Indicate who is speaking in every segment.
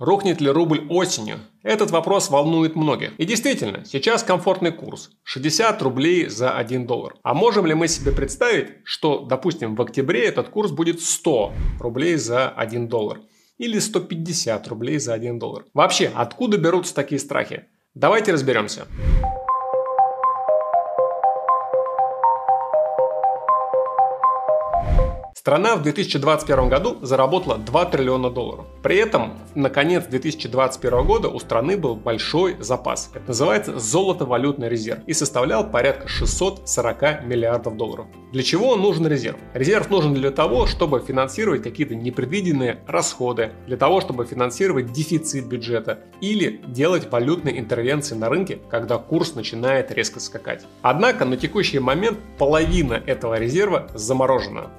Speaker 1: Рухнет ли рубль осенью? Этот вопрос волнует многих. И действительно, сейчас комфортный курс – 60 рублей за 1 доллар. А можем ли мы себе представить, что, допустим, в октябре этот курс будет 100 рублей за 1 доллар? Или 150 рублей за 1 доллар? Вообще, откуда берутся такие страхи? Давайте разберемся. Страна в 2021 году заработала 2 триллиона долларов. При этом на конец 2021 года у страны был большой запас. Это называется золотовалютный резерв и составлял порядка 640 миллиардов долларов. Для чего нужен резерв? Резерв нужен для того, чтобы финансировать какие-то непредвиденные расходы, для того, чтобы финансировать дефицит бюджета или делать валютные интервенции на рынке, когда курс начинает резко скакать. Однако на текущий момент половина этого резерва заморожена.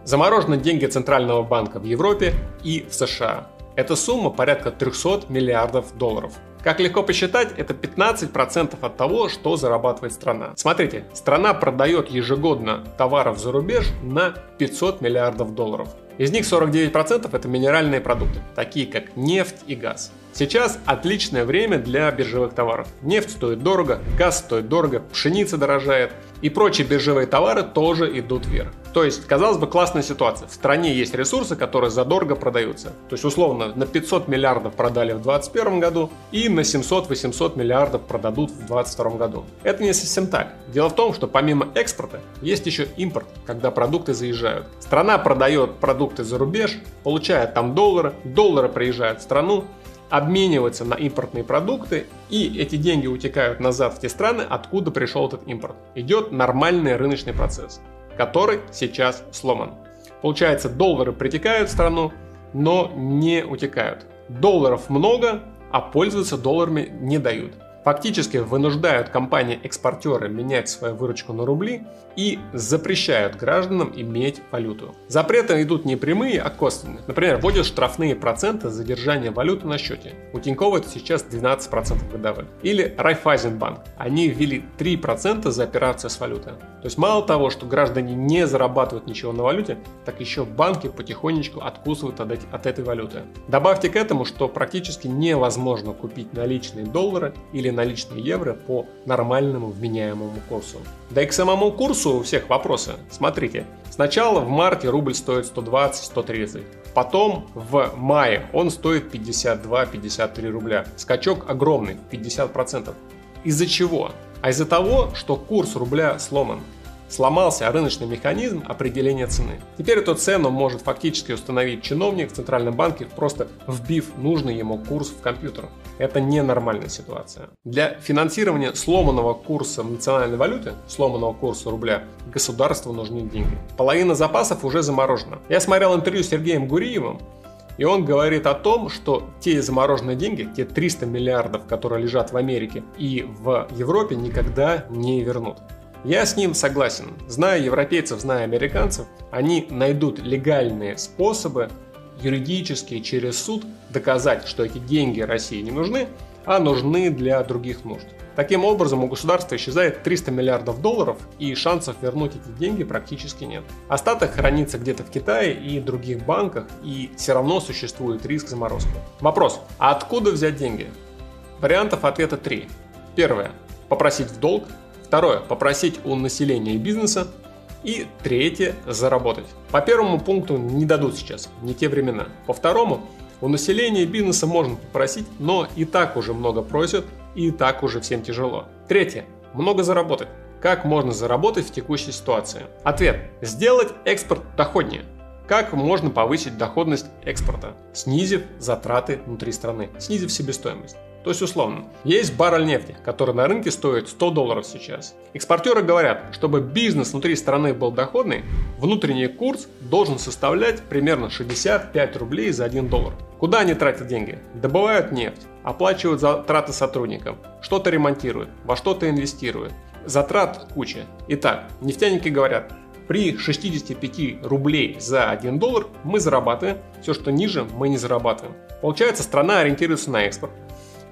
Speaker 1: На деньги Центрального банка в Европе и в США. Эта сумма порядка 300 миллиардов долларов. Как легко посчитать, это 15% от того, что зарабатывает страна. Смотрите, страна продает ежегодно товаров за рубеж на 500 миллиардов долларов. Из них 49% это минеральные продукты, такие как нефть и газ. Сейчас отличное время для биржевых товаров. Нефть стоит дорого, газ стоит дорого, пшеница дорожает и прочие биржевые товары тоже идут вверх. То есть, казалось бы, классная ситуация. В стране есть ресурсы, которые задорого продаются. То есть, условно, на 500 миллиардов продали в 2021 году и на 700-800 миллиардов продадут в 2022 году. Это не совсем так. Дело в том, что помимо экспорта есть еще импорт, когда продукты заезжают. Страна продает продукты за рубеж, получает там доллары, доллары приезжают в страну, обмениваются на импортные продукты, и эти деньги утекают назад в те страны, откуда пришел этот импорт. Идет нормальный рыночный процесс, который сейчас сломан. Получается, доллары притекают в страну, но не утекают. Долларов много, а пользоваться долларами не дают фактически вынуждают компании-экспортеры менять свою выручку на рубли и запрещают гражданам иметь валюту. Запреты идут не прямые, а косвенные. Например, вводят штрафные проценты за держание валюты на счете. У Тинькова это сейчас 12% годовых. Или Райфайзенбанк. Они ввели 3% за операцию с валютой. То есть мало того, что граждане не зарабатывают ничего на валюте, так еще банки потихонечку откусывают от, от этой валюты. Добавьте к этому, что практически невозможно купить наличные доллары или наличные евро по нормальному вменяемому курсу. Да и к самому курсу у всех вопросы. Смотрите, сначала в марте рубль стоит 120-130, потом в мае он стоит 52-53 рубля. Скачок огромный, 50%. Из-за чего? А из-за того, что курс рубля сломан сломался рыночный механизм определения цены. Теперь эту цену может фактически установить чиновник в Центральном банке, просто вбив нужный ему курс в компьютер. Это ненормальная ситуация. Для финансирования сломанного курса национальной валюты, сломанного курса рубля, государству нужны деньги. Половина запасов уже заморожена. Я смотрел интервью с Сергеем Гуриевым, и он говорит о том, что те замороженные деньги, те 300 миллиардов, которые лежат в Америке и в Европе, никогда не вернут. Я с ним согласен. Зная европейцев, зная американцев, они найдут легальные способы юридически через суд доказать, что эти деньги России не нужны, а нужны для других нужд. Таким образом, у государства исчезает 300 миллиардов долларов, и шансов вернуть эти деньги практически нет. Остаток хранится где-то в Китае и других банках, и все равно существует риск заморозки. Вопрос, а откуда взять деньги? Вариантов ответа три. Первое. Попросить в долг. Второе – попросить у населения и бизнеса. И третье – заработать. По первому пункту не дадут сейчас, не те времена. По второму – у населения и бизнеса можно попросить, но и так уже много просят, и так уже всем тяжело. Третье – много заработать. Как можно заработать в текущей ситуации? Ответ – сделать экспорт доходнее. Как можно повысить доходность экспорта, снизив затраты внутри страны, снизив себестоимость? То есть условно, есть баррель нефти, который на рынке стоит 100 долларов сейчас. Экспортеры говорят, чтобы бизнес внутри страны был доходный, внутренний курс должен составлять примерно 65 рублей за 1 доллар. Куда они тратят деньги? Добывают нефть, оплачивают затраты сотрудникам, что-то ремонтируют, во что-то инвестируют. Затрат куча. Итак, нефтяники говорят, при 65 рублей за 1 доллар мы зарабатываем, все, что ниже, мы не зарабатываем. Получается, страна ориентируется на экспорт,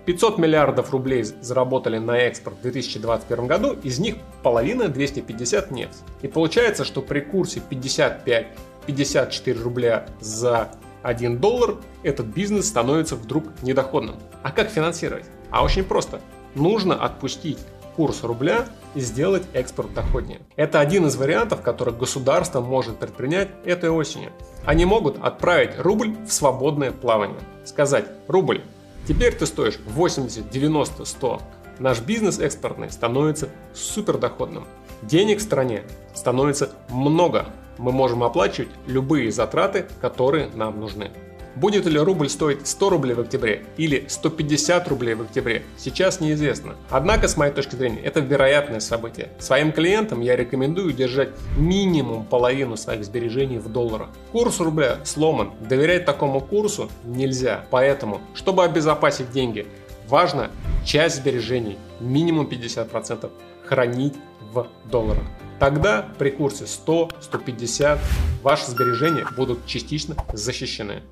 Speaker 1: 500 миллиардов рублей заработали на экспорт в 2021 году, из них половина 250 нефть. И получается, что при курсе 55-54 рубля за 1 доллар, этот бизнес становится вдруг недоходным. А как финансировать? А очень просто. Нужно отпустить курс рубля и сделать экспорт доходнее. Это один из вариантов, который государство может предпринять этой осенью. Они могут отправить рубль в свободное плавание. Сказать, рубль, теперь ты стоишь 80, 90, 100. Наш бизнес экспортный становится супердоходным. Денег в стране становится много. Мы можем оплачивать любые затраты, которые нам нужны. Будет ли рубль стоить 100 рублей в октябре или 150 рублей в октябре, сейчас неизвестно. Однако, с моей точки зрения, это вероятное событие. Своим клиентам я рекомендую держать минимум половину своих сбережений в долларах. Курс рубля сломан, доверять такому курсу нельзя. Поэтому, чтобы обезопасить деньги, важно часть сбережений, минимум 50%, хранить в долларах. Тогда при курсе 100-150 ваши сбережения будут частично защищены.